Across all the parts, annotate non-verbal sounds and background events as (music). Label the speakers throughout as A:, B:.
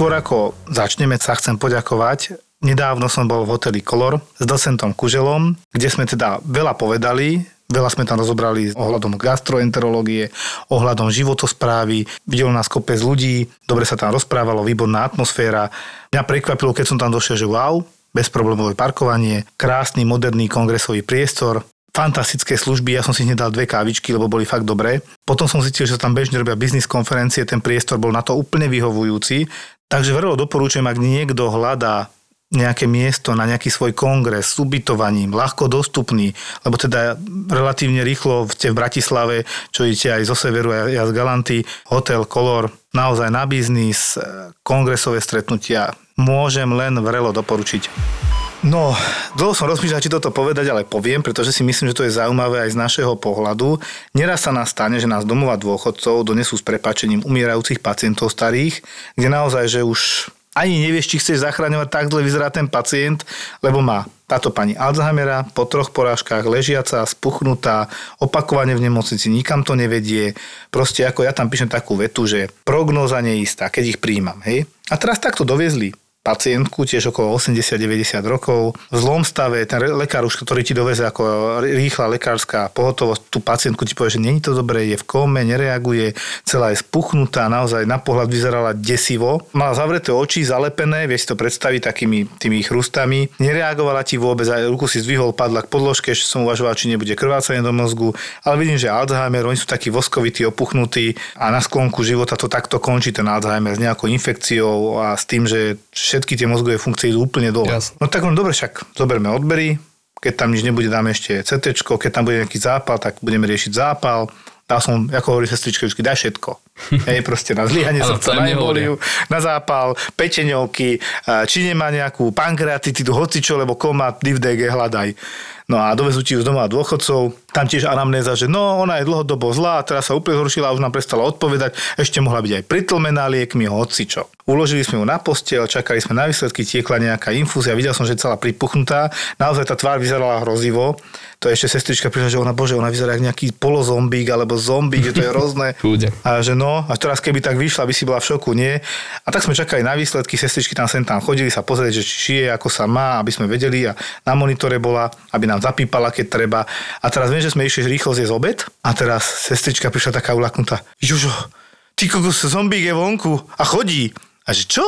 A: Skôr ako začneme, sa chcem poďakovať Nedávno som bol v hoteli Color s docentom Kuželom, kde sme teda veľa povedali, Veľa sme tam rozobrali ohľadom gastroenterológie, ohľadom životosprávy. Videlo nás kopec ľudí, dobre sa tam rozprávalo, výborná atmosféra. Mňa prekvapilo, keď som tam došiel, že wow, bezproblémové parkovanie, krásny moderný kongresový priestor, fantastické služby, ja som si hneď dal dve kávičky, lebo boli fakt dobré. Potom som zistil, že tam bežne robia biznis konferencie, ten priestor bol na to úplne vyhovujúci. Takže veľmi doporúčam, ak niekto hľadá nejaké miesto na nejaký svoj kongres s ubytovaním, ľahko dostupný, lebo teda relatívne rýchlo ste v Bratislave, čo idete aj zo severu, ja z Galanty, hotel Color, naozaj na biznis, e, kongresové stretnutia, môžem len vrelo doporučiť. No, dlho som rozmýšľal, či toto povedať, ale poviem, pretože si myslím, že to je zaujímavé aj z našeho pohľadu. Neraz sa nás stane, že nás domova dôchodcov donesú s prepačením umierajúcich pacientov starých, kde naozaj, že už ani nevieš, či chceš zachraňovať, tak zle vyzerá ten pacient, lebo má táto pani Alzheimera po troch porážkach ležiaca, spuchnutá, opakovane v nemocnici, nikam to nevedie. Proste ako ja tam píšem takú vetu, že prognóza neistá, keď ich príjmam. Hej? A teraz takto doviezli pacientku, tiež okolo 80-90 rokov, v zlom stave, ten lekár už, ktorý ti doveze ako rýchla lekárska pohotovosť, tú pacientku ti povie, že není to dobré, je v kóme, nereaguje, celá je spuchnutá, naozaj na pohľad vyzerala desivo. Mala zavreté oči, zalepené, vieš si to predstaviť takými tými chrustami, nereagovala ti vôbec, aj ruku si zdvihol, padla k podložke, že som uvažoval, či nebude krvácanie do mozgu, ale vidím, že Alzheimer, oni sú takí voskovití, opuchnutí a na sklonku života to takto končí ten Alzheimer s nejakou infekciou a s tým, že všetky tie mozgové funkcie idú úplne dole. Jasne. No tak no dobre, však zoberme odbery, keď tam nič nebude, dáme ešte CT, keď tam bude nejaký zápal, tak budeme riešiť zápal. Dal som, ako hovorí sestrička, vždy daj všetko. (laughs) Hej, proste na zlyhanie srdca, na emboliu, na zápal, pečeňovky, či nemá nejakú pankreatitidu, hocičo, lebo koma, DG, hľadaj. No a dovezú ti ju z doma dôchodcov, tam tiež anamnéza, že no, ona je dlhodobo zlá, teraz sa úplne zhoršila, už nám prestala odpovedať, ešte mohla byť aj pritlmená liekmi, hocičo. Uložili sme ju na postel, čakali sme na výsledky, tiekla nejaká infúzia, videl som, že celá pripuchnutá, naozaj tá tvár vyzerala hrozivo. To ešte sestrička prišla, že ona, bože, ona vyzerá ako nejaký polozombík alebo zombík, že to je (laughs) hrozné. a že no, a teraz keby tak vyšla, by si bola v šoku, nie? A tak sme čakali na výsledky, sestričky tam sem tam chodili sa pozrieť, že či je, ako sa má, aby sme vedeli a na monitore bola, aby nám zapípala, keď treba. A teraz viem, že sme išli rýchlo zjesť obed a teraz sestrička prišla taká ulaknutá. Jožo, ty kokos, zombík je vonku a chodí. A že čo?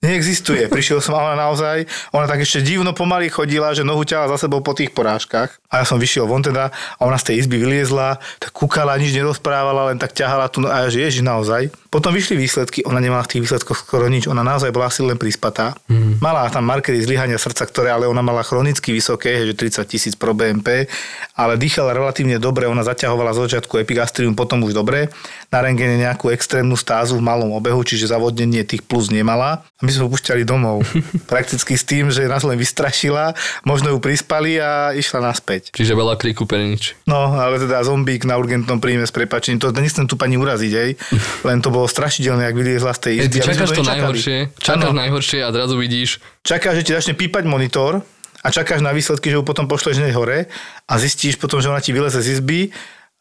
A: Neexistuje. Prišiel som, ale naozaj, ona tak ešte divno pomaly chodila, že nohu ťala za sebou po tých porážkach. A ja som vyšiel von teda a ona z tej izby vyliezla, tak kúkala, nič nerozprávala, len tak ťahala tu a ja, že ježiš naozaj. Potom vyšli výsledky, ona nemala v tých výsledkoch skoro nič, ona naozaj bola asi len prispatá. Mm. Mala tam markery zlyhania srdca, ktoré ale ona mala chronicky vysoké, že 30 tisíc pro BMP, ale dýchala relatívne dobre, ona zaťahovala z začiatku epigastrium, potom už dobre. Na rengene nejakú extrémnu stázu v malom obehu, čiže zavodnenie tých plus nemala. A my sme ho pušťali domov. (laughs) Prakticky s tým, že nás len vystrašila, možno ju prispali a išla naspäť.
B: Čiže veľa kriku pre nič.
A: No, ale teda zombík na urgentnom príjme s prepačením, to nechcem tu pani uraziť, aj, (laughs) len to bolo strašidelné, ak vyliezla z tej izby.
B: Ty čakáš to najhoršie, čakáš ano. najhoršie a zrazu vidíš.
A: Čakáš, že ti začne pípať monitor a čakáš na výsledky, že ju potom pošleš hneď hore a zistíš potom, že ona ti vyleze z izby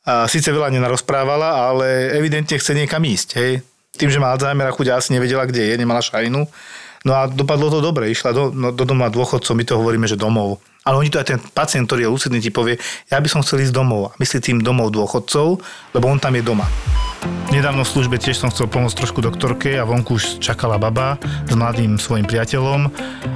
A: a síce veľa nenarozprávala, ale evidentne chce niekam ísť, hej. Tým, že má Alzheimer a chuďa asi nevedela, kde je, nemala šajnu. No a dopadlo to dobre, išla do, no, do doma dôchodcov, my to hovoríme, že domov. Ale oni to aj ten pacient, ktorý je lucidný, ti povie, ja by som chcel ísť domov. A myslí tým domov dôchodcov, lebo on tam je doma. Nedávno v službe tiež som chcel pomôcť trošku doktorke a vonku už čakala baba s mladým svojim priateľom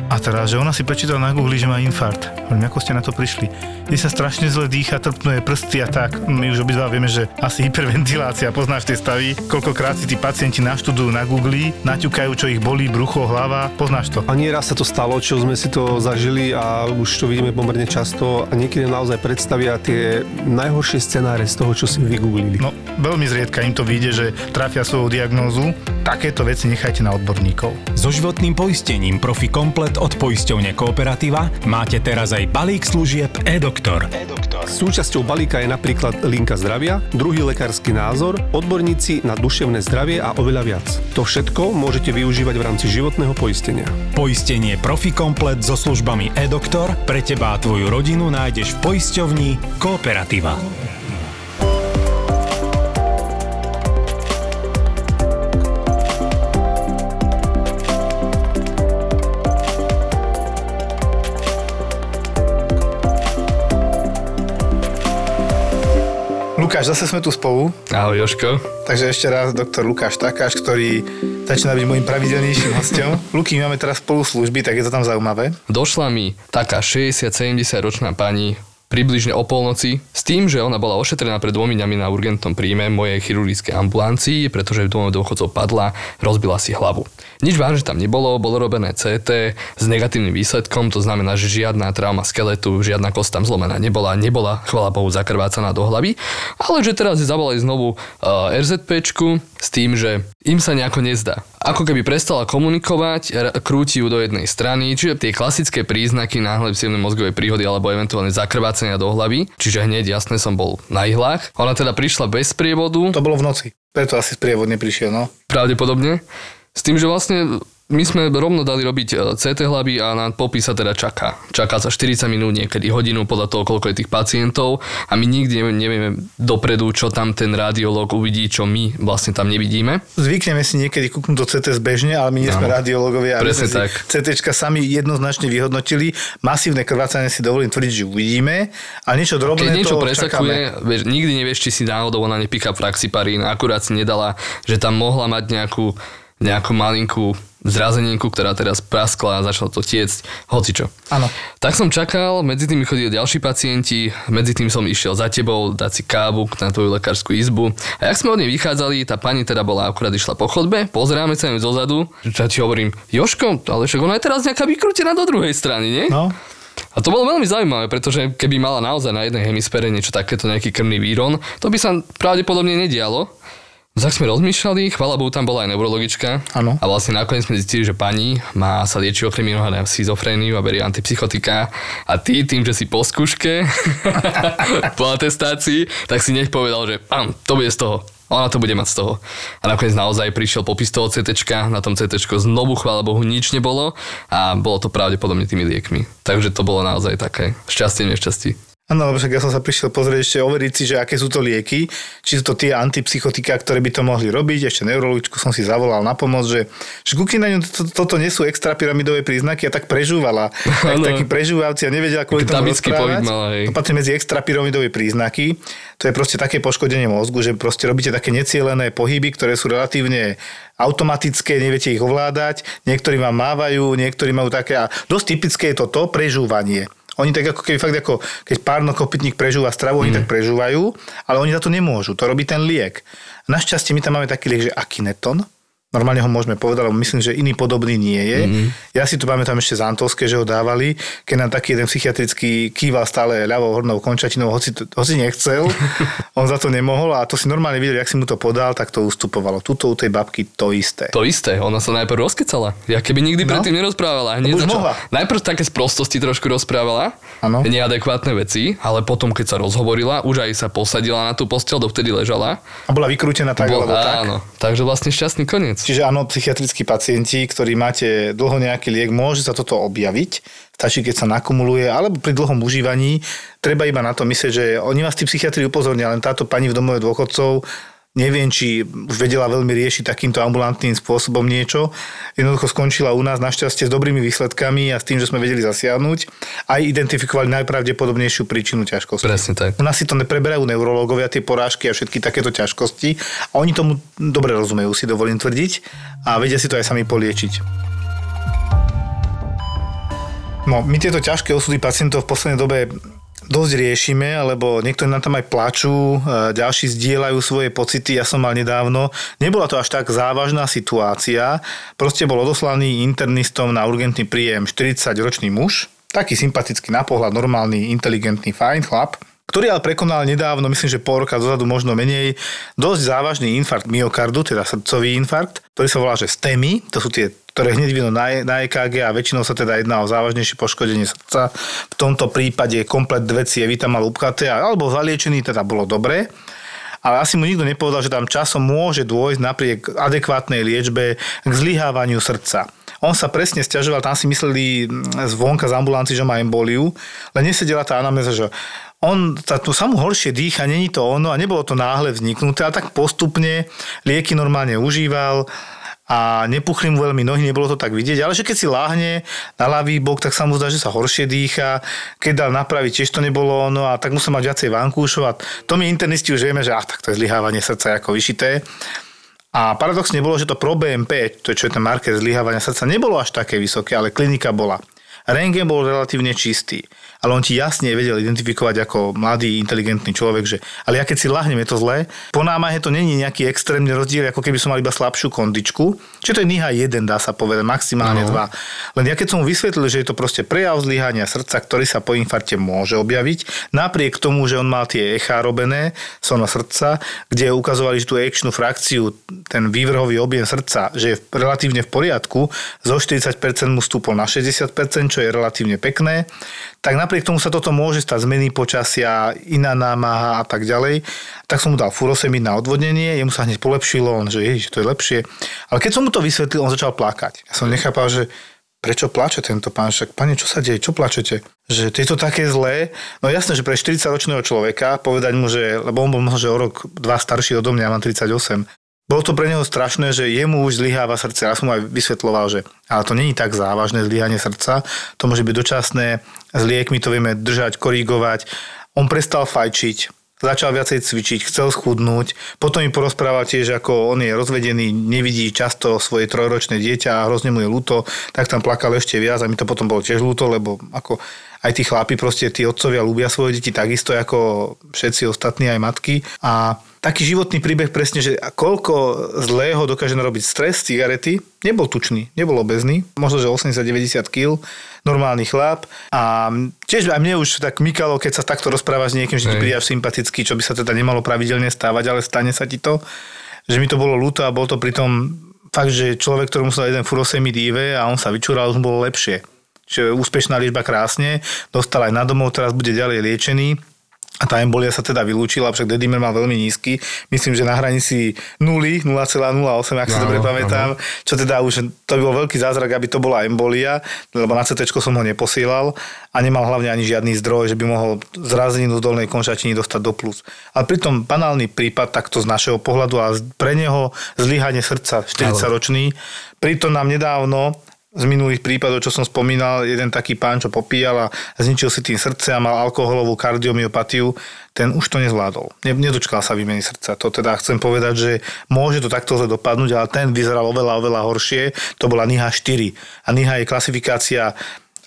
A: a teraz, že ona si prečítala na Google, že má infarkt. Hovorím, ako ste na to prišli? Kde sa strašne zle dýcha, trpnuje prsty a tak. My už obidva vieme, že asi hyperventilácia, poznáš tie stavy. Koľkokrát si tí pacienti naštudujú na Google, naťukajú, čo ich bolí, brucho, hlava, poznáš to.
C: A raz sa to stalo, čo sme si to zažili a už to vidíme pomerne často a niekedy naozaj predstavia tie najhoršie scenáre z toho, čo si vygooglili.
A: No, veľmi zriedka im to vyjde, že trafia svoju diagnózu. Takéto veci nechajte na odborníkov.
D: So životným poistením Profi Komplet od poisťovne Kooperativa máte teraz aj balík služieb e-doktor. e-doktor.
C: Súčasťou balíka je napríklad linka zdravia, druhý lekársky názor, odborníci na duševné zdravie a oveľa viac. To všetko môžete využívať v rámci životného poistenia.
D: Poistenie Profi Komplet so službami e-doktor pre teba a tvoju rodinu nájdeš v poisťovni Kooperativa.
A: Lukáš, zase sme tu spolu.
B: Ahoj Joško.
A: Takže ešte raz doktor Lukáš Takáš, ktorý začína byť môjim pravidelnejším hostom. Luky, máme teraz spolu služby, tak je to tam zaujímavé.
B: Došla mi taká 60-70 ročná pani približne o polnoci s tým, že ona bola ošetrená pred dvomi dňami na urgentnom príjme mojej chirurgickej ambulancii, pretože v domov dôchodcov padla, rozbila si hlavu. Nič vážne tam nebolo, bolo robené CT s negatívnym výsledkom, to znamená, že žiadna trauma skeletu, žiadna kost tam zlomená nebola, nebola, chvala Bohu, zakrvácaná do hlavy, ale že teraz je zavolali znovu uh, RZPčku s tým, že im sa nejako nezdá. Ako keby prestala komunikovať, krúti ju do jednej strany, čiže tie klasické príznaky náhle mozgovej príhody alebo eventuálne zakrvácania do hlavy, čiže hneď jasne som bol na ihlách. Ona teda prišla bez prievodu.
A: To bolo v noci, preto asi sprievod neprišiel, no.
B: Pravdepodobne. S tým, že vlastne my sme rovno dali robiť e, CT hlavy a na popis sa teda čaká. Čaká sa 40 minút, niekedy hodinu podľa toho, koľko je tých pacientov a my nikdy nevieme, nevieme dopredu, čo tam ten radiolog uvidí, čo my vlastne tam nevidíme.
A: Zvykneme si niekedy kúknúť do CT zbežne, ale my nie sme radiológovia.
B: Presne tak.
A: CT sami jednoznačne vyhodnotili. Masívne krvácanie si dovolím tvrdiť, že uvidíme, a niečo drobné
B: Keď niečo presakuje, vieš, nikdy nevieš, či si náhodou ona nepíka fraxiparín, akurát si nedala, že tam mohla mať nejakú nejakú malinkú zrazeninku, ktorá teraz praskla a začala to tiecť, hocičo.
A: Áno.
B: Tak som čakal, medzi tým chodili ďalší pacienti, medzi tým som išiel za tebou dať si kávu na tvoju lekárskú izbu. A jak sme od nej vychádzali, tá pani teda bola akurát išla po chodbe, pozeráme sa ju zozadu, že ti hovorím, Joško, ale však ona je teraz nejaká vykrútená do druhej strany, nie?
A: No.
B: A to bolo veľmi zaujímavé, pretože keby mala naozaj na jednej hemisfére niečo takéto, nejaký krvný výron, to by sa pravdepodobne nedialo. Tak sme rozmýšľali, chvala Bohu, tam bola aj neurologička.
A: Áno.
B: A vlastne nakoniec sme zistili, že pani má sa lieči okrem iného na schizofréniu a berie antipsychotika. A ty tým, že si po skúške, (laughs) po atestácii, tak si nech povedal, že pán, to bude z toho. Ona to bude mať z toho. A nakoniec naozaj prišiel popis toho CT, na tom CT znovu, chvála Bohu, nič nebolo a bolo to pravdepodobne tými liekmi. Takže to bolo naozaj také šťastie, nešťastie.
A: Áno, lebo však ja som sa prišiel pozrieť ešte overiť si, že aké sú to lieky, či sú to tie antipsychotika, ktoré by to mohli robiť. Ešte neurologičku som si zavolal na pomoc, že, že Kukinaňu to, toto nie sú extrapyramidové príznaky a tak prežúvala. (laughs) Tak, taký prežúvavci a nevedela kvôli tomu rozprávať.
B: Mala.
A: To patrí medzi extrapyramidové príznaky. To je proste také poškodenie mozgu, že proste robíte také necielené pohyby, ktoré sú relatívne automatické, neviete ich ovládať, niektorí vám mávajú, niektorí majú také a dosť typické je toto prežúvanie. Oni tak ako keby fakt ako, keď párnokopytník prežúva stravu, mm. oni tak prežúvajú, ale oni za to nemôžu. To robí ten liek. Našťastie my tam máme taký liek, že akineton, Normálne ho môžeme povedať, lebo myslím, že iný podobný nie je. Mm-hmm. Ja si tu pamätám ešte z Antolské, že ho dávali, keď nám taký jeden psychiatrický kýval stále ľavou hornou končatinou, hoci, hoci nechcel, (laughs) on za to nemohol a to si normálne videl, jak si mu to podal, tak to ustupovalo. Tuto u tej babky to isté.
B: To isté, ona sa najprv rozkecala. Ja keby nikdy no? predtým nerozprávala. Hneď
A: začala. mohla.
B: Najprv také sprostosti trošku rozprávala, ano. neadekvátne veci, ale potom, keď sa rozhovorila, už aj sa posadila na tú postel, dovtedy ležala.
A: A bola vykrútená tak, Bol, alebo tak.
B: Áno, takže vlastne šťastný koniec.
A: Čiže áno, psychiatrickí pacienti, ktorí máte dlho nejaký liek, môže sa toto objaviť. Stačí, keď sa nakumuluje, alebo pri dlhom užívaní. Treba iba na to myslieť, že oni vás tí psychiatri upozornia, len táto pani v domove dôchodcov neviem, či už vedela veľmi riešiť takýmto ambulantným spôsobom niečo. Jednoducho skončila u nás našťastie s dobrými výsledkami a s tým, že sme vedeli zasiahnuť, aj identifikovali najpravdepodobnejšiu príčinu ťažkosti.
B: Presne tak.
A: U nás si to nepreberajú neurológovia, tie porážky a všetky takéto ťažkosti a oni tomu dobre rozumejú, si dovolím tvrdiť a vedia si to aj sami poliečiť. No, my tieto ťažké osudy pacientov v poslednej dobe dosť riešime, lebo niektorí nám tam aj plačú, e, ďalší zdieľajú svoje pocity. Ja som mal nedávno, nebola to až tak závažná situácia, proste bol odoslaný internistom na urgentný príjem 40-ročný muž, taký sympatický na pohľad, normálny, inteligentný, fajn chlap, ktorý ale prekonal nedávno, myslím, že pol roka dozadu, možno menej, dosť závažný infarkt myokardu, teda srdcový infarkt, ktorý sa volá, že STEMI, to sú tie ktoré hneď vidno na, na EKG a väčšinou sa teda jedná o závažnejšie poškodenie srdca. V tomto prípade komplet dve tam mal upchaté, alebo zaliečený, teda bolo dobre. Ale asi mu nikto nepovedal, že tam časom môže dôjsť napriek adekvátnej liečbe k zlyhávaniu srdca. On sa presne stiažoval, tam si mysleli zvonka z ambulanci, že má emboliu, len nesedela tá anamnéza, že on sa tu sa horšie dýcha, není to ono a nebolo to náhle vzniknuté, ale tak postupne lieky normálne užíval a nepuchli mu veľmi nohy, nebolo to tak vidieť, ale že keď si láhne na ľavý bok, tak sa mu zdá, že sa horšie dýcha, keď dal napraviť, tiež to nebolo ono a tak musel mať viacej vankúšov a to my internisti už vieme, že ach, tak to je zlyhávanie srdca ako vyšité. A paradoxne bolo, že to pro BMP, to čo je ten marker zlyhávania srdca, nebolo až také vysoké, ale klinika bola. Rengen bol relatívne čistý ale on ti jasne vedel identifikovať ako mladý, inteligentný človek, že ale ja keď si lahnem, je to zlé. Po námahe to není nejaký extrémny rozdiel, ako keby som mal iba slabšiu kondičku. Čiže to je NIHA 1, dá sa povedať, maximálne 2. Len ja keď som mu vysvetlil, že je to proste prejav zlyhania srdca, ktorý sa po infarte môže objaviť, napriek tomu, že on mal tie echá robené, sono srdca, kde ukazovali, že tú ekčnú frakciu, ten vývrhový objem srdca, že je relatívne v poriadku, zo 40% mu stúpol na 60%, čo je relatívne pekné, tak napriek tomu sa toto môže stať zmeny počasia, iná námaha a tak ďalej. Tak som mu dal furosemid na odvodnenie, jemu sa hneď polepšilo, on, že ježiš, to je lepšie. Ale keď som mu to vysvetlil, on začal plakať. Ja som nechápal, že prečo plače tento pán, však pane, čo sa deje, čo plačete? Že je to také zlé. No jasné, že pre 40-ročného človeka povedať mu, že, lebo on bol možno, že o rok, dva starší odo mňa, mám 38, bolo to pre neho strašné, že jemu už zlyháva srdce. Ja som aj vysvetloval, že ale to není tak závažné zlyhanie srdca, to môže byť dočasné, s liekmi to vieme držať, korigovať. On prestal fajčiť, začal viacej cvičiť, chcel schudnúť, potom mi porozprával tiež, ako on je rozvedený, nevidí často svoje trojročné dieťa a hrozne mu je ľúto, tak tam plakal ešte viac a mi to potom bolo tiež ľúto, lebo ako aj tí chlapi, proste tí otcovia ľúbia svoje deti takisto ako všetci ostatní aj matky a taký životný príbeh presne, že koľko zlého dokáže narobiť stres cigarety. Nebol tučný, nebol obezný, možno, že 80-90 kg, normálny chlap. A tiež aj mne už tak mykalo, keď sa takto rozprávaš s niekým, že ti príde sympatický, čo by sa teda nemalo pravidelne stávať, ale stane sa ti to. Že mi to bolo ľúto a bol to pritom fakt, že človek, ktorý musel jeden furosemid IV a on sa vyčúral, už bolo lepšie. Čiže úspešná liečba krásne, dostal aj na domov, teraz bude ďalej liečený a tá embolia sa teda vylúčila, však dedimer mal veľmi nízky, myslím, že na hranici 0, 0,08, ak si no, dobre pamätám, no. čo teda už, to by bol veľký zázrak, aby to bola embolia, lebo na CT som ho neposielal a nemal hlavne ani žiadny zdroj, že by mohol zrazeninu z dolnej končatiny dostať do plus. Ale pritom banálny prípad, takto z našeho pohľadu, a pre neho zlyhanie srdca 40-ročný, pritom nám nedávno z minulých prípadov, čo som spomínal, jeden taký pán, čo popíjal a zničil si tým srdce a mal alkoholovú kardiomyopatiu, ten už to nezvládol. Nedočkal sa výmeny srdca. To teda chcem povedať, že môže to takto zle dopadnúť, ale ten vyzeral oveľa, oveľa horšie. To bola NIHA 4. A NIHA je klasifikácia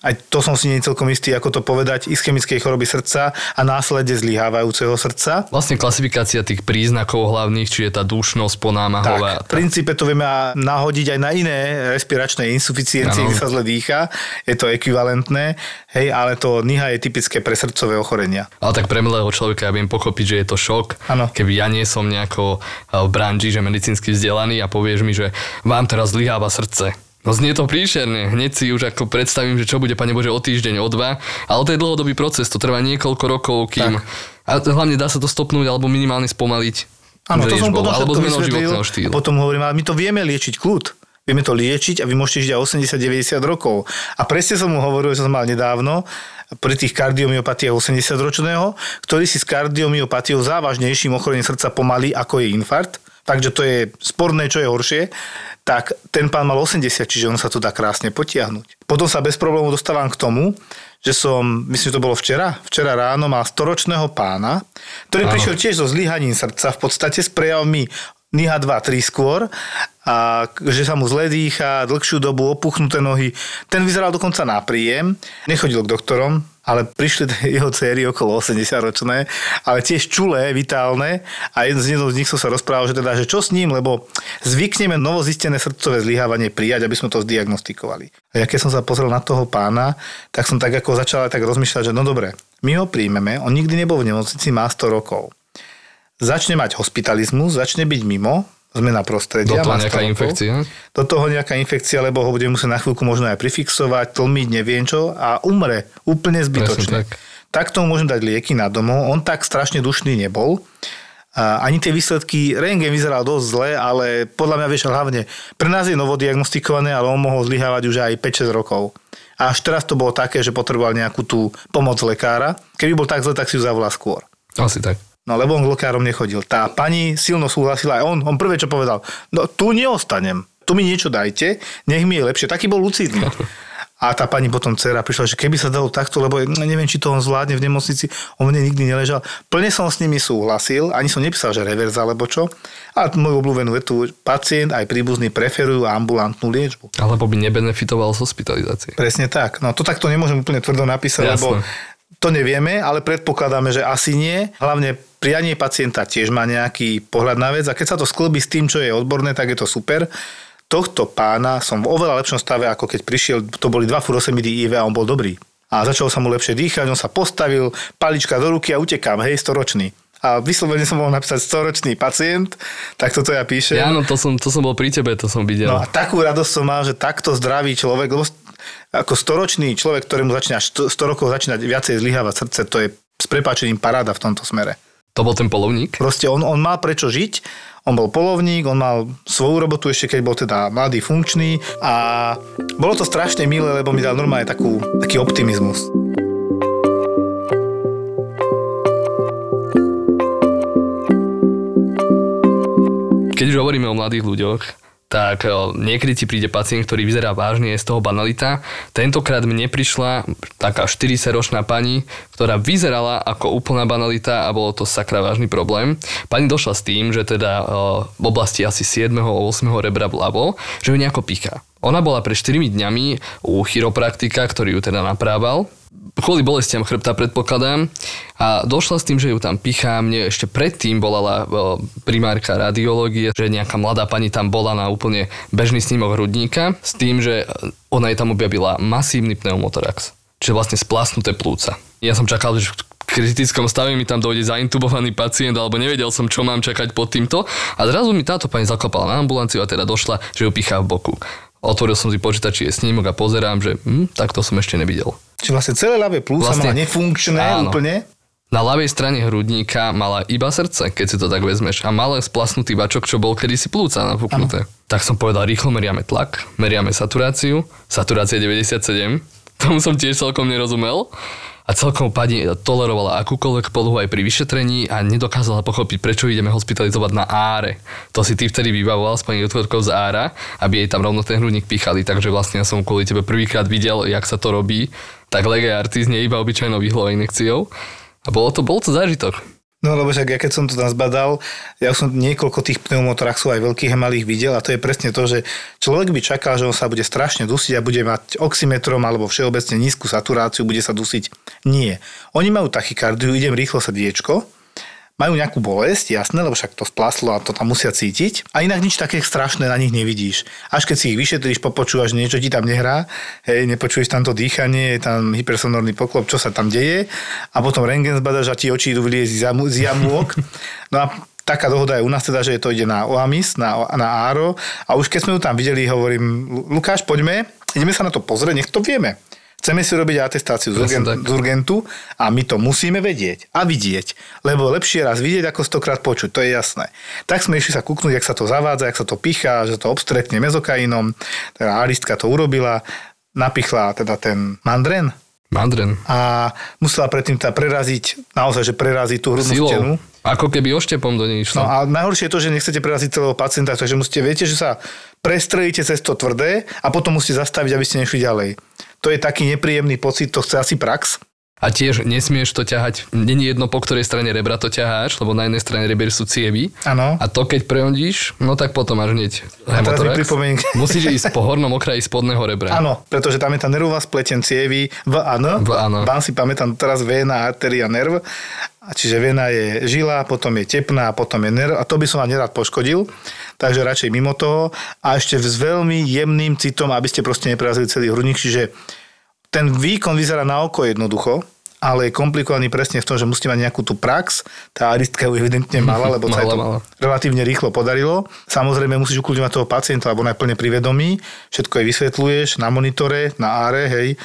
A: aj to som si nie celkom istý, ako to povedať, ischemickej choroby srdca a následne zlyhávajúceho srdca.
B: Vlastne klasifikácia tých príznakov hlavných, či je tá dušnosť, ponámahová.
A: Tak, v princípe to vieme nahodiť aj na iné respiračné insuficiencie, kde sa zle dýcha. Je to ekvivalentné, hej, ale to NIHA je typické pre srdcové ochorenia.
B: Ale tak pre mladého človeka ja viem pochopiť, že je to šok.
A: Ano.
B: Keby ja nie som nejako eh, v branži, že medicínsky vzdelaný a povieš mi, že vám teraz zlyháva srdce No znie to príšerne. Hneď si už ako predstavím, že čo bude, pane Bože, o týždeň, o dva. Ale to je dlhodobý proces, to trvá niekoľko rokov, kým... Tak. A hlavne dá sa to stopnúť alebo minimálne spomaliť.
A: Áno, to som potom alebo zmenou životného štýlu. Potom hovorím, ale my to vieme liečiť kľud. Vieme to liečiť a vy môžete žiť aj 80-90 rokov. A presne som mu hovoril, že som mal nedávno, pri tých kardiomyopatiách 80-ročného, ktorý si s kardiomyopatiou závažnejším ochorením srdca pomalý, ako je infarkt, takže to je sporné, čo je horšie, tak ten pán mal 80, čiže on sa tu dá krásne potiahnuť. Potom sa bez problémov dostávam k tomu, že som, myslím, že to bolo včera, včera ráno mal storočného pána, ktorý Áno. prišiel tiež so zlyhaním srdca, v podstate s prejavmi NIHA 2, 3 skôr a že sa mu zle dýcha, dlhšiu dobu, opuchnuté nohy. Ten vyzeral dokonca na príjem, nechodil k doktorom, ale prišli (laughs) jeho céry okolo 80 ročné, ale tiež čulé, vitálne a jeden z, z nich som sa rozprával, že teda, že čo s ním, lebo zvykneme novozistené srdcové zlyhávanie prijať, aby sme to zdiagnostikovali. A ja keď som sa pozrel na toho pána, tak som tak ako začal tak rozmýšľať, že no dobre, my ho príjmeme, on nikdy nebol v nemocnici, má 100 rokov. Začne mať hospitalizmus, začne byť mimo, zmena prostredia.
B: Do toho nejaká infekcia?
A: Do toho nejaká infekcia, lebo ho bude musieť na chvíľku možno aj prifixovať, tlmiť, neviem čo a umre úplne zbytočne. tak. tak tomu môžem dať lieky na domov. On tak strašne dušný nebol. A ani tie výsledky, rengen vyzeral dosť zle, ale podľa mňa vieš, hlavne pre nás je novodiagnostikované, ale on mohol zlyhávať už aj 5-6 rokov. A až teraz to bolo také, že potreboval nejakú tú pomoc lekára. Keby bol tak zle, tak si ju zavolá skôr.
B: Asi tak.
A: No lebo on k lekárom nechodil. Tá pani silno súhlasila aj on. On prvé čo povedal, no tu neostanem. tu mi niečo dajte, nech mi je lepšie. Taký bol lucidný. (laughs) A tá pani potom dcera prišla, že keby sa dalo takto, lebo neviem, či to on zvládne v nemocnici, on mne nikdy neležal. Plne som s nimi súhlasil, ani som nepísal, že reverz alebo čo. A moju obľúbenú vetu, pacient aj príbuzný preferujú ambulantnú liečbu.
B: Alebo by nebenefitoval z hospitalizácie.
A: Presne tak. No to takto nemôžem úplne tvrdo napísať,
B: Jasné.
A: lebo to nevieme, ale predpokladáme, že asi nie. Hlavne prianie pacienta tiež má nejaký pohľad na vec a keď sa to sklbí s tým, čo je odborné, tak je to super. Tohto pána som v oveľa lepšom stave, ako keď prišiel, to boli dva furosemidy IV a on bol dobrý. A začalo sa mu lepšie dýchať, on sa postavil, palička do ruky a utekám, hej, storočný. A vyslovene som mohol napísať storočný pacient, tak toto ja píšem.
B: Ja, no to som, to som bol pri tebe, to som videl.
A: No a takú radosť som mal, že takto zdravý človek, lebo ako storočný človek, ktorému začína 100 rokov začínať viacej zlyhávať srdce, to je s prepáčením paráda v tomto smere.
B: To bol ten polovník?
A: Proste on, on mal prečo žiť, on bol polovník, on mal svoju robotu ešte keď bol teda mladý, funkčný a bolo to strašne milé, lebo mi dal normálne takú, taký optimizmus.
B: Keď už hovoríme o mladých ľuďoch, tak o, niekedy ti príde pacient, ktorý vyzerá vážne, je z toho banalita. Tentokrát mne prišla taká 40-ročná pani, ktorá vyzerala ako úplná banalita a bolo to sakra vážny problém. Pani došla s tým, že teda o, v oblasti asi 7. a 8. rebra vľavo, že ju nejako pícha. Ona bola pred 4 dňami u chiropraktika, ktorý ju teda naprával kvôli bolestiam chrbta predpokladám a došla s tým, že ju tam pichá. Mne ešte predtým volala primárka radiológie, že nejaká mladá pani tam bola na úplne bežný snímok hrudníka s tým, že ona jej tam objavila masívny pneumotorax, čiže vlastne splasnuté plúca. Ja som čakal, že kritickom stave mi tam dojde zaintubovaný pacient, alebo nevedel som, čo mám čakať pod týmto. A zrazu mi táto pani zaklopala na ambulanciu a teda došla, že ju pichá v boku. Otvoril som si počítač, je snímok a pozerám, že hm, tak to som ešte nevidel.
A: Čiže vlastne celé ľavé plúca vlastne, mala nefunkčné áno. úplne.
B: Na ľavej strane hrudníka mala iba srdce, keď si to tak vezmeš. A malé splasnutý bačok, čo bol kedysi plúca napuknuté. Ano. Tak som povedal, rýchlo meriame tlak, meriame saturáciu. Saturácia 97. (laughs) Tomu som tiež celkom nerozumel a celkom pani tolerovala akúkoľvek polohu aj pri vyšetrení a nedokázala pochopiť, prečo ideme hospitalizovať na áre. To si ty vtedy vybavoval s pani doktorkou z ára, aby jej tam rovno ten hrudník pichali, takže vlastne ja som kvôli tebe prvýkrát videl, jak sa to robí, tak lege artis, nie iba obyčajnou výhľovou inekciou. A bolo to, bol to zážitok.
A: No lebo však ja keď som to tam zbadal, ja som niekoľko tých pneumotoraxov aj veľkých a malých videl a to je presne to, že človek by čakal, že on sa bude strašne dusiť a bude mať oximetrom alebo všeobecne nízku saturáciu, bude sa dusiť. Nie. Oni majú tachykardiu, idem rýchlo srdiečko, majú nejakú bolesť, jasné, lebo však to splaslo a to tam musia cítiť. A inak nič také strašné na nich nevidíš. Až keď si ich vyšetríš, popočúvaš, niečo ti tam nehrá, hej, nepočuješ tam to dýchanie, je tam hypersonorný poklop, čo sa tam deje a potom rengen zbadaš a ti oči idú jamu, z jamôk. No a taká dohoda je u nás teda, že to ide na OAMIS, na, na ARO a už keď sme ju tam videli, hovorím, Lukáš, poďme, ideme sa na to pozrieť, nech to vieme. Chceme si robiť atestáciu z, urgen, z urgentu a my to musíme vedieť a vidieť, lebo lepšie raz vidieť ako stokrát počuť, to je jasné. Tak sme išli sa kúknúť, jak sa to zavádza, jak sa to pichá, že to obstrekne mezokainom, teda aristka to urobila, napichla teda ten mandren,
B: Mandren.
A: A musela predtým teda preraziť, naozaj, že preraziť tú hrudnú
B: Silou.
A: stenu.
B: Ako keby oštepom do nej
A: No
B: išlo.
A: a najhoršie je to, že nechcete preraziť celého pacienta, takže musíte, viete, že sa prestrelíte cez to tvrdé a potom musíte zastaviť, aby ste nešli ďalej. To je taký nepríjemný pocit, to chce asi prax.
B: A tiež nesmieš to ťahať, není jedno po ktorej strane rebra to ťaháš, lebo na jednej strane rebier sú cievy.
A: Áno.
B: A to keď prehondíš, no tak potom máš hneď hemotorax. (laughs) Musíš ísť po hornom okraji spodného rebra.
A: Áno, pretože tam je tá nervová spleten cievy v a n.
B: V a n.
A: Vám si pamätám teraz véna, artéria, nerv. A čiže vena je žila, potom je tepná, potom je nerv. A to by som vám nerad poškodil. Takže radšej mimo toho. A ešte s veľmi jemným citom, aby ste proste neprerazili celý hrudník. Čiže ten výkon vyzerá na oko jednoducho, ale je komplikovaný presne v tom, že musíte mať nejakú tú prax. Tá aristka ju evidentne mala, lebo sa to
B: mala.
A: relatívne rýchlo podarilo. Samozrejme musíš ukludňovať toho pacienta, lebo on je plne pri vedomí. Všetko jej vysvetľuješ na monitore, na áre, hej.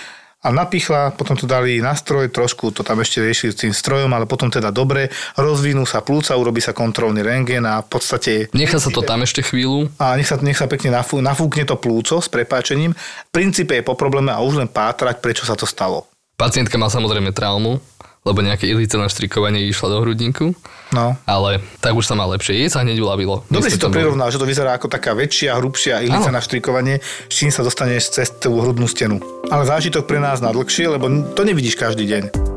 A: A napichla, potom tu dali nástroj, trošku to tam ešte riešili s tým strojom, ale potom teda dobre, rozvinú sa plúca, urobí sa kontrolný rentgen a v podstate
B: Nechá sa to tam ešte chvíľu.
A: a nech sa, nech sa pekne nafú, nafúkne to plúco s prepáčením. V princípe je po probléme a už len pátrať, prečo sa to stalo.
B: Pacientka má samozrejme traumu, lebo nejaké ilice na štrikovanie išla do hrudníku.
A: No.
B: Ale tak už sa má lepšie. Jej sa hneď uľavilo.
A: Dobre si to prirovnal, že to vyzerá ako taká väčšia, hrubšia ilica na štrikovanie, s čím sa dostaneš cez tú hrudnú stenu. Ale zážitok pre nás na dlhšie, lebo to nevidíš každý deň.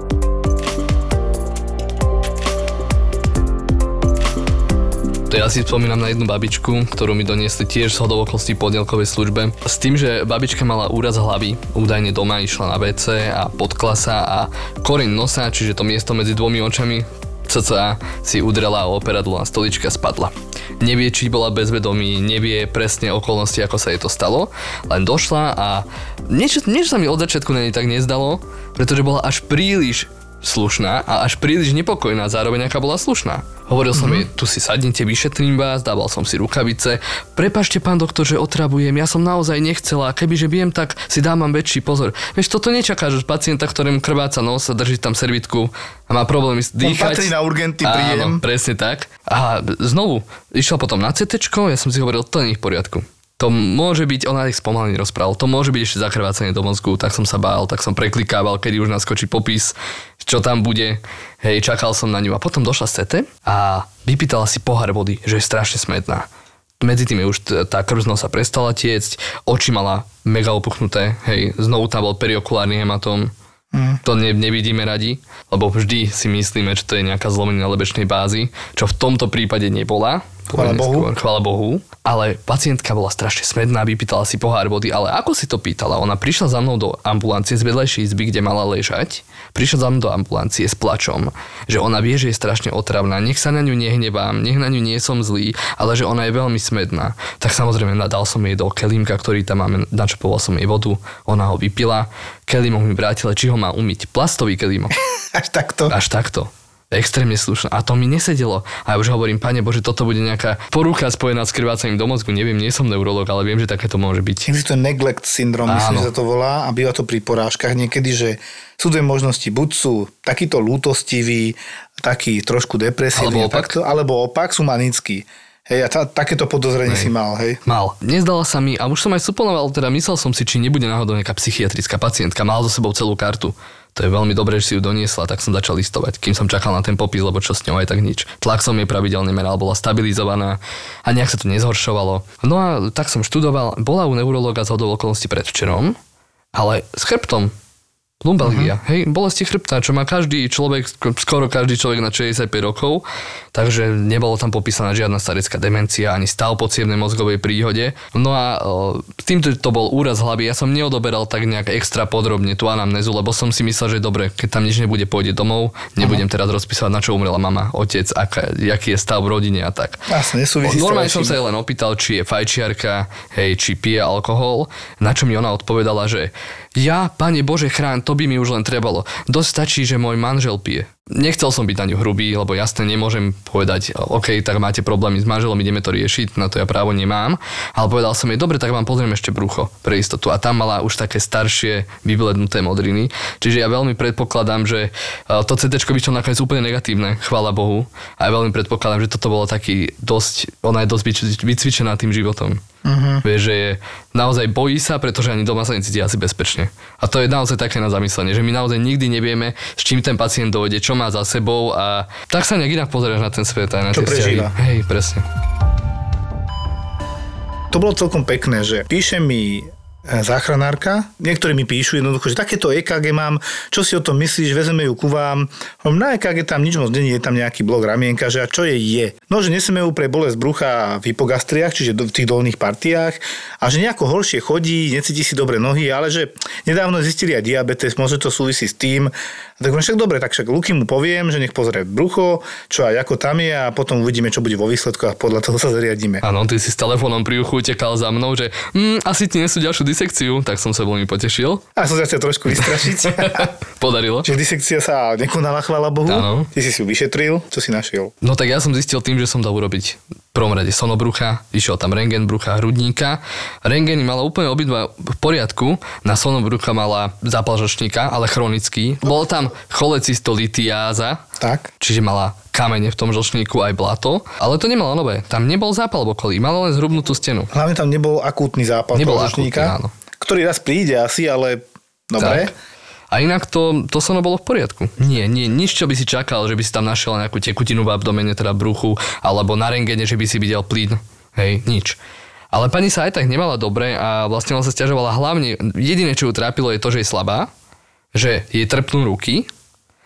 B: Ja si spomínam na jednu babičku, ktorú mi doniesli tiež z hodovokosti po službe. S tým, že babička mala úraz hlavy, údajne doma išla na WC a podkla sa a koreň nosa, čiže to miesto medzi dvomi očami, cca si udrela o operadlo a spadla. Nevie, či bola bezvedomí, nevie presne okolnosti, ako sa jej to stalo, len došla a niečo, niečo sa mi od začiatku na nej tak nezdalo, pretože bola až príliš slušná a až príliš nepokojná, zároveň aká bola slušná. Hovoril som jej, tu si sadnite, vyšetrím vás, dával som si rukavice. Prepašte, pán doktor, že otravujem, ja som naozaj nechcela, kebyže viem, tak si dávam väčší pozor. Vieš, toto nečakáš od pacienta, ktorému krváca nos a drží tam servitku a má problémy s
A: On
B: dýchať.
A: patrí na urgentný príjem.
B: Áno, presne tak. A znovu, išiel potom na CT, ja som si hovoril, to nie je v poriadku. To môže byť, ona ich spomalne rozprával, to môže byť ešte zakrvácanie do mozgu, tak som sa bál, tak som preklikával, kedy už naskočí popis, čo tam bude. Hej, čakal som na ňu a potom došla z CT a vypýtala si pohár vody, že je strašne smetná. Medzi tým je už tá krv z nosa prestala tiecť, oči mala mega opuchnuté, hej, znovu tam bol periokulárny hematóm,
A: Mm.
B: to ne, nevidíme radi, lebo vždy si myslíme, že to je nejaká zlomenina lebečnej bázy, čo v tomto prípade nebola.
A: Chvála Bohu.
B: Chvála Bohu. Ale pacientka bola strašne smedná, vypýtala si pohár vody, ale ako si to pýtala? Ona prišla za mnou do ambulancie z vedľajšej izby, kde mala ležať. Prišla za mnou do ambulancie s plačom, že ona vie, že je strašne otravná, nech sa na ňu nehnevám, nech na ňu nie som zlý, ale že ona je veľmi smedná. Tak samozrejme nadal som jej do kelímka, ktorý tam máme, načapoval som jej vodu, ona ho vypila, kelímok mi vrátila, či ho má umyť. Plastový kelímok. (laughs)
A: Až takto.
B: Až takto. Extrémne slušná. A to mi nesedelo. A ja už hovorím, pane Bože, toto bude nejaká porucha spojená s krvácaním do mozgu. Neviem, nie som neurolog, ale viem, že takéto môže byť.
A: Existuje neglect syndrom, myslím, že sa to volá a býva to pri porážkach niekedy, že sú dve možnosti. Buď sú takýto lútostivý, taký trošku depresívny,
B: Alebo opak.
A: Takto, alebo opak sú manický. Hej, a tá, takéto podozrenie si mal, hej.
B: Mal. Nezdala sa mi, a už som aj suponoval, teda myslel som si, či nebude náhodou nejaká psychiatrická pacientka. Mal so sebou celú kartu. To je veľmi dobré, že si ju doniesla, tak som začal listovať, kým som čakal na ten popis, lebo čo s ňou aj tak nič. Tlak som jej pravidelne meral, bola stabilizovaná a nejak sa to nezhoršovalo. No a tak som študoval, bola u neurologa z okolností predvčerom, ale s chrbtom. Lumbalgia, uh-huh. hej, bolesti chrbta, čo má každý človek, skoro každý človek na 65 rokov, takže nebolo tam popísaná žiadna starecká demencia, ani stav podsievnej mozgovej príhode. No a s týmto to bol úraz hlavy, ja som neodoberal tak nejak extra podrobne tú anamnézu, lebo som si myslel, že dobre, keď tam nič nebude, pôjde domov, nebudem teraz rozpísať, na čo umrela mama, otec, aká, aký je stav v rodine a tak.
A: Jasne, nesúvisí
B: Normálne som sa jej len opýtal, či je fajčiarka, hej, či pije alkohol, na čo mi ona odpovedala, že ja, pane Bože, chrán, to by mi už len trebalo. Dosť stačí, že môj manžel pije. Nechcel som byť na ňu hrubý, lebo jasne nemôžem povedať, OK, tak máte problémy s manželom, ideme to riešiť, na to ja právo nemám. Ale povedal som jej, dobre, tak vám pozriem ešte brucho pre istotu. A tam mala už také staršie, vyblednuté modriny. Čiže ja veľmi predpokladám, že eh, to CT vyšlo nakoniec úplne negatívne, chvála Bohu. A ja veľmi predpokladám, že toto bolo taký dosť, ona je dosť vycvičená tým životom. Uh-huh. Vieš, že je, naozaj bojí sa, pretože ani doma sa necíti asi bezpečne. A to je naozaj také na zamyslenie, že my naozaj nikdy nevieme, s čím ten pacient dojde, čo má za sebou a tak sa nejak inak pozrieš na ten svet aj na
A: Čo
B: tie vzťahy.
A: prežíva.
B: Hej, presne.
A: To bolo celkom pekné, že píše mi záchranárka, niektorí mi píšu jednoducho, že takéto EKG mám, čo si o tom myslíš, vezeme ju ku vám. Na EKG tam nič moc není, je tam nejaký blok ramienka, že a čo je je. No, že neseme ju pre bolesť brucha v hypogastriách, čiže v tých dolných partiách a že nejako horšie chodí, necíti si dobre nohy, ale že nedávno zistili aj diabetes, môže to súvisí s tým. A tak však dobre, tak však Luky mu poviem, že nech pozrie brucho, čo aj ako tam je a potom uvidíme, čo bude vo výsledku a podľa toho sa zariadíme.
B: Áno, ty si s telefónom pri uchu utekal za mnou, že hm, asi ti nesú ďalšiu disekciu, tak som sa veľmi potešil.
A: A som sa chcel trošku vystrašiť. (laughs)
B: Podarilo.
A: Čiže disekcia sa nekonala, chvála Bohu.
B: Áno.
A: Ty si si ju vyšetril, čo si našiel?
B: No tak ja som zistil tým, že som dal urobiť prvom rade sonobrucha, išiel tam rengen brucha, hrudníka. Rengeny mala úplne obidva v poriadku, na sonobrucha mala zápal žlčníka, ale chronický. Bol tam cholecystolitiáza,
A: Tak.
B: čiže mala kamene v tom žlčníku aj blato, ale to nemala nové. Tam nebol zápal v okolí, mala len zhrubnutú stenu.
A: Hlavne tam nebol akútny zápal
B: Nebol
A: toho žlčníka,
B: akútny, áno.
A: ktorý raz príde asi, ale dobre.
B: Tak. A inak to, to so bolo v poriadku. Nie, nie, nič, čo by si čakal, že by si tam našiel nejakú tekutinu v abdomene, teda bruchu, alebo na rengene, že by si videl plyn. Hej, nič. Ale pani sa aj tak nemala dobre a vlastne ona sa stiažovala hlavne, jediné, čo ju trápilo je to, že je slabá, že jej trpnú ruky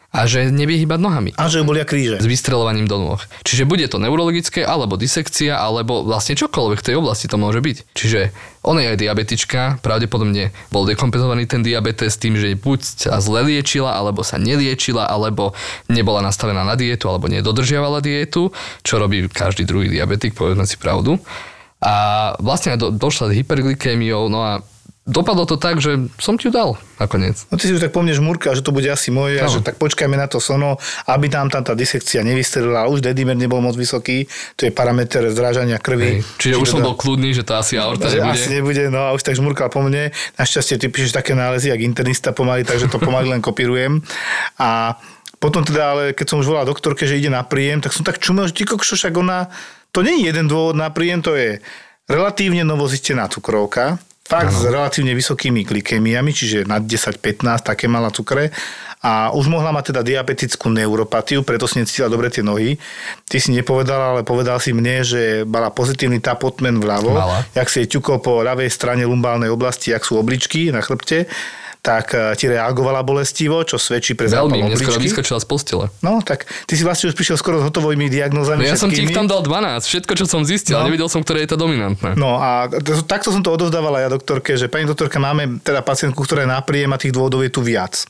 B: a že nevie hýbať nohami.
A: A že bolia kríže.
B: S vystrelovaním do nôh. Čiže bude to neurologické, alebo disekcia, alebo vlastne čokoľvek v tej oblasti to môže byť. Čiže ona je aj diabetička, pravdepodobne bol dekompenzovaný ten diabetes tým, že buď sa zle liečila, alebo sa neliečila, alebo nebola nastavená na dietu, alebo nedodržiavala dietu, čo robí každý druhý diabetik, povedzme si pravdu. A vlastne do, došla s hyperglykémiou, no a dopadlo to tak, že som ti ju dal nakoniec.
A: No ty si už tak po mne žmurka, že to bude asi moje, no. že tak počkajme na to sono, aby tam tam tá disekcia nevystrelila. Už dedimer nebol moc vysoký, to je parameter zrážania krvi.
B: Hej. Čiže už som bol kľudný, že to asi aorta nebude.
A: Asi nebude, no a už tak žmurkal po mne. Našťastie ty píšeš také nálezy, jak internista pomaly, takže to pomaly len kopírujem. A potom teda, ale keď som už volal doktorke, že ide na príjem, tak som tak čumel, že ty kokšo, však ona, to nie je jeden dôvod na príjem, to je relatívne novozistená cukrovka, Fakt ano. s relatívne vysokými glykemiami, čiže nad 10-15, také mala cukre. A už mohla mať teda diabetickú neuropatiu, preto si necítila dobre tie nohy. Ty si nepovedal, ale povedal si mne, že mala pozitívny tapotmen vľavo, mala. jak si je ťukol po ľavej strane lumbálnej oblasti, jak sú obličky na chrbte tak eh, ti reagovala bolestivo, čo svedčí pre
B: Veľmi, mne skoro vyskočila z postele.
A: No, tak ty si vlastne už prišiel skoro s hotovými diagnózami.
B: No, ja som ti ich tam dal 12, všetko, čo som zistil, no. nevidel som, ktoré je to dominantné.
A: No a to, takto som to odovzdávala ja doktorke, že pani doktorka, máme teda pacientku, ktorá je na príjem a tých dôvodov je tu viac.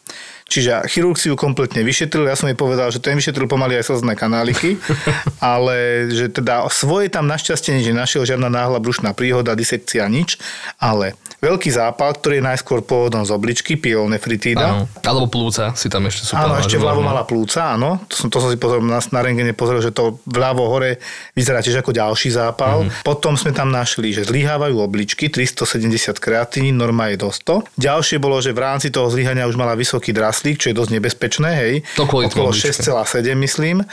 A: Čiže chirurg si ju kompletne vyšetril, ja som jej povedal, že ten vyšetril pomaly aj slzné kanáliky, (laughs) ale že teda svoje tam našťastie nič nenašiel, žiadna náhla brušná príhoda, disekcia, nič, ale veľký zápal, ktorý je najskôr pôvodom z obličky, pielonefritída.
B: Alebo plúca si tam ešte sú
A: Áno, ešte vľavo mala plúca, áno. To som, to som si pozrel na, na rengene pozrel, že to vľavo hore vyzerá tiež ako ďalší zápal. Mm-hmm. Potom sme tam našli, že zlyhávajú obličky, 370 kreatín, norma je do 100. Ďalšie bolo, že v rámci toho zlyhania už mala vysoký dras trpaslík, čo je dosť nebezpečné, hej.
B: To
A: okolo 6,7 myslím.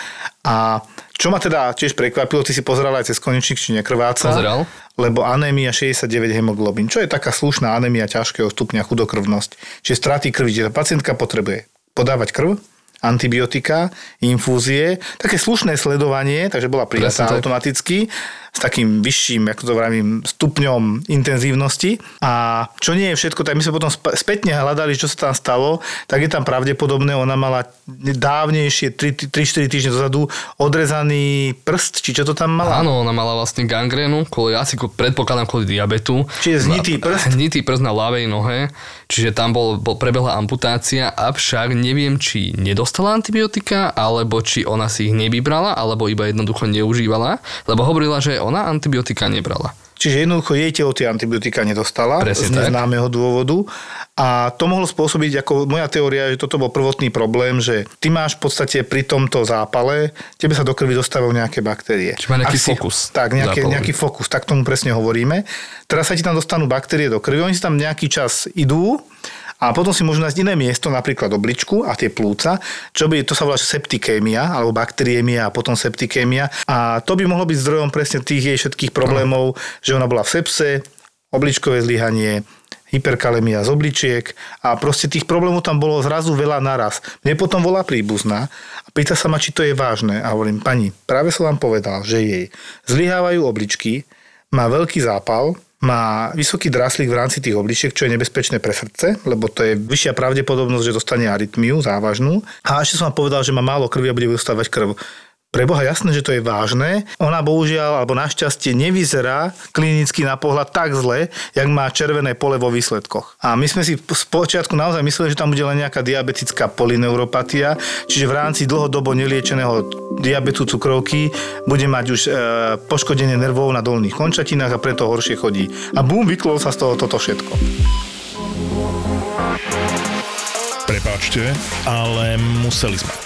A: A čo ma teda tiež prekvapilo, ty si pozeral aj cez konečník, či nekrváca.
B: Pozeral.
A: Lebo anémia 69 hemoglobín, čo je taká slušná anémia ťažkého stupňa chudokrvnosť. Čiže straty krvi, že pacientka potrebuje podávať krv, antibiotika, infúzie, také slušné sledovanie, takže bola prijatá automaticky s takým vyšším, ako to vravím, stupňom intenzívnosti. A čo nie je všetko, tak my sme potom spätne hľadali, čo sa tam stalo, tak je tam pravdepodobné, ona mala dávnejšie, 3-4 týždne dozadu, odrezaný prst, či čo to tam mala?
B: Áno, ona mala vlastne gangrénu, kvôli, asi predpokladám kvôli diabetu.
A: Čiže znitý prst? (laughs)
B: Znitý prst na ľavej nohe, čiže tam bol, bol, prebehla amputácia, avšak neviem, či nedostala antibiotika, alebo či ona si ich nevybrala, alebo iba jednoducho neužívala, lebo hovorila, že ona antibiotika nebrala.
A: Čiže jednoducho jej telo tie antibiotika nedostala
B: Presne
A: z neznámeho dôvodu a to mohlo spôsobiť, ako moja teória, že toto bol prvotný problém, že ty máš v podstate pri tomto zápale, tebe sa do krvi dostávajú nejaké baktérie.
B: Čiže má nejaký si, fokus.
A: Tak, nejaký, nejaký fokus, tak tomu presne hovoríme. Teraz sa ti tam dostanú baktérie do krvi, oni si tam nejaký čas idú a potom si môžu nájsť iné miesto, napríklad obličku a tie plúca, čo by, to sa volá septikémia, alebo bakteriémia a potom septikémia. A to by mohlo byť zdrojom presne tých jej všetkých problémov, že ona bola v sepse, obličkové zlyhanie, hyperkalemia z obličiek a proste tých problémov tam bolo zrazu veľa naraz. Mne potom volá príbuzná a pýta sa ma, či to je vážne. A hovorím, pani, práve som vám povedal, že jej zlyhávajú obličky, má veľký zápal, má vysoký draslík v rámci tých obličiek, čo je nebezpečné pre srdce, lebo to je vyššia pravdepodobnosť, že dostane arytmiu závažnú. A ešte som vám povedal, že má málo krvi a bude dostávať krv. Pre Boha jasné, že to je vážne. Ona bohužiaľ, alebo našťastie nevyzerá klinicky na pohľad tak zle, jak má červené pole vo výsledkoch. A my sme si počiatku naozaj mysleli, že tam bude len nejaká diabetická polineuropatia, čiže v rámci dlhodobo neliečeného diabetu cukrovky bude mať už e, poškodenie nervov na dolných končatinách a preto horšie chodí. A bum, vyklol sa z toho toto všetko.
E: Prepáčte, ale museli sme.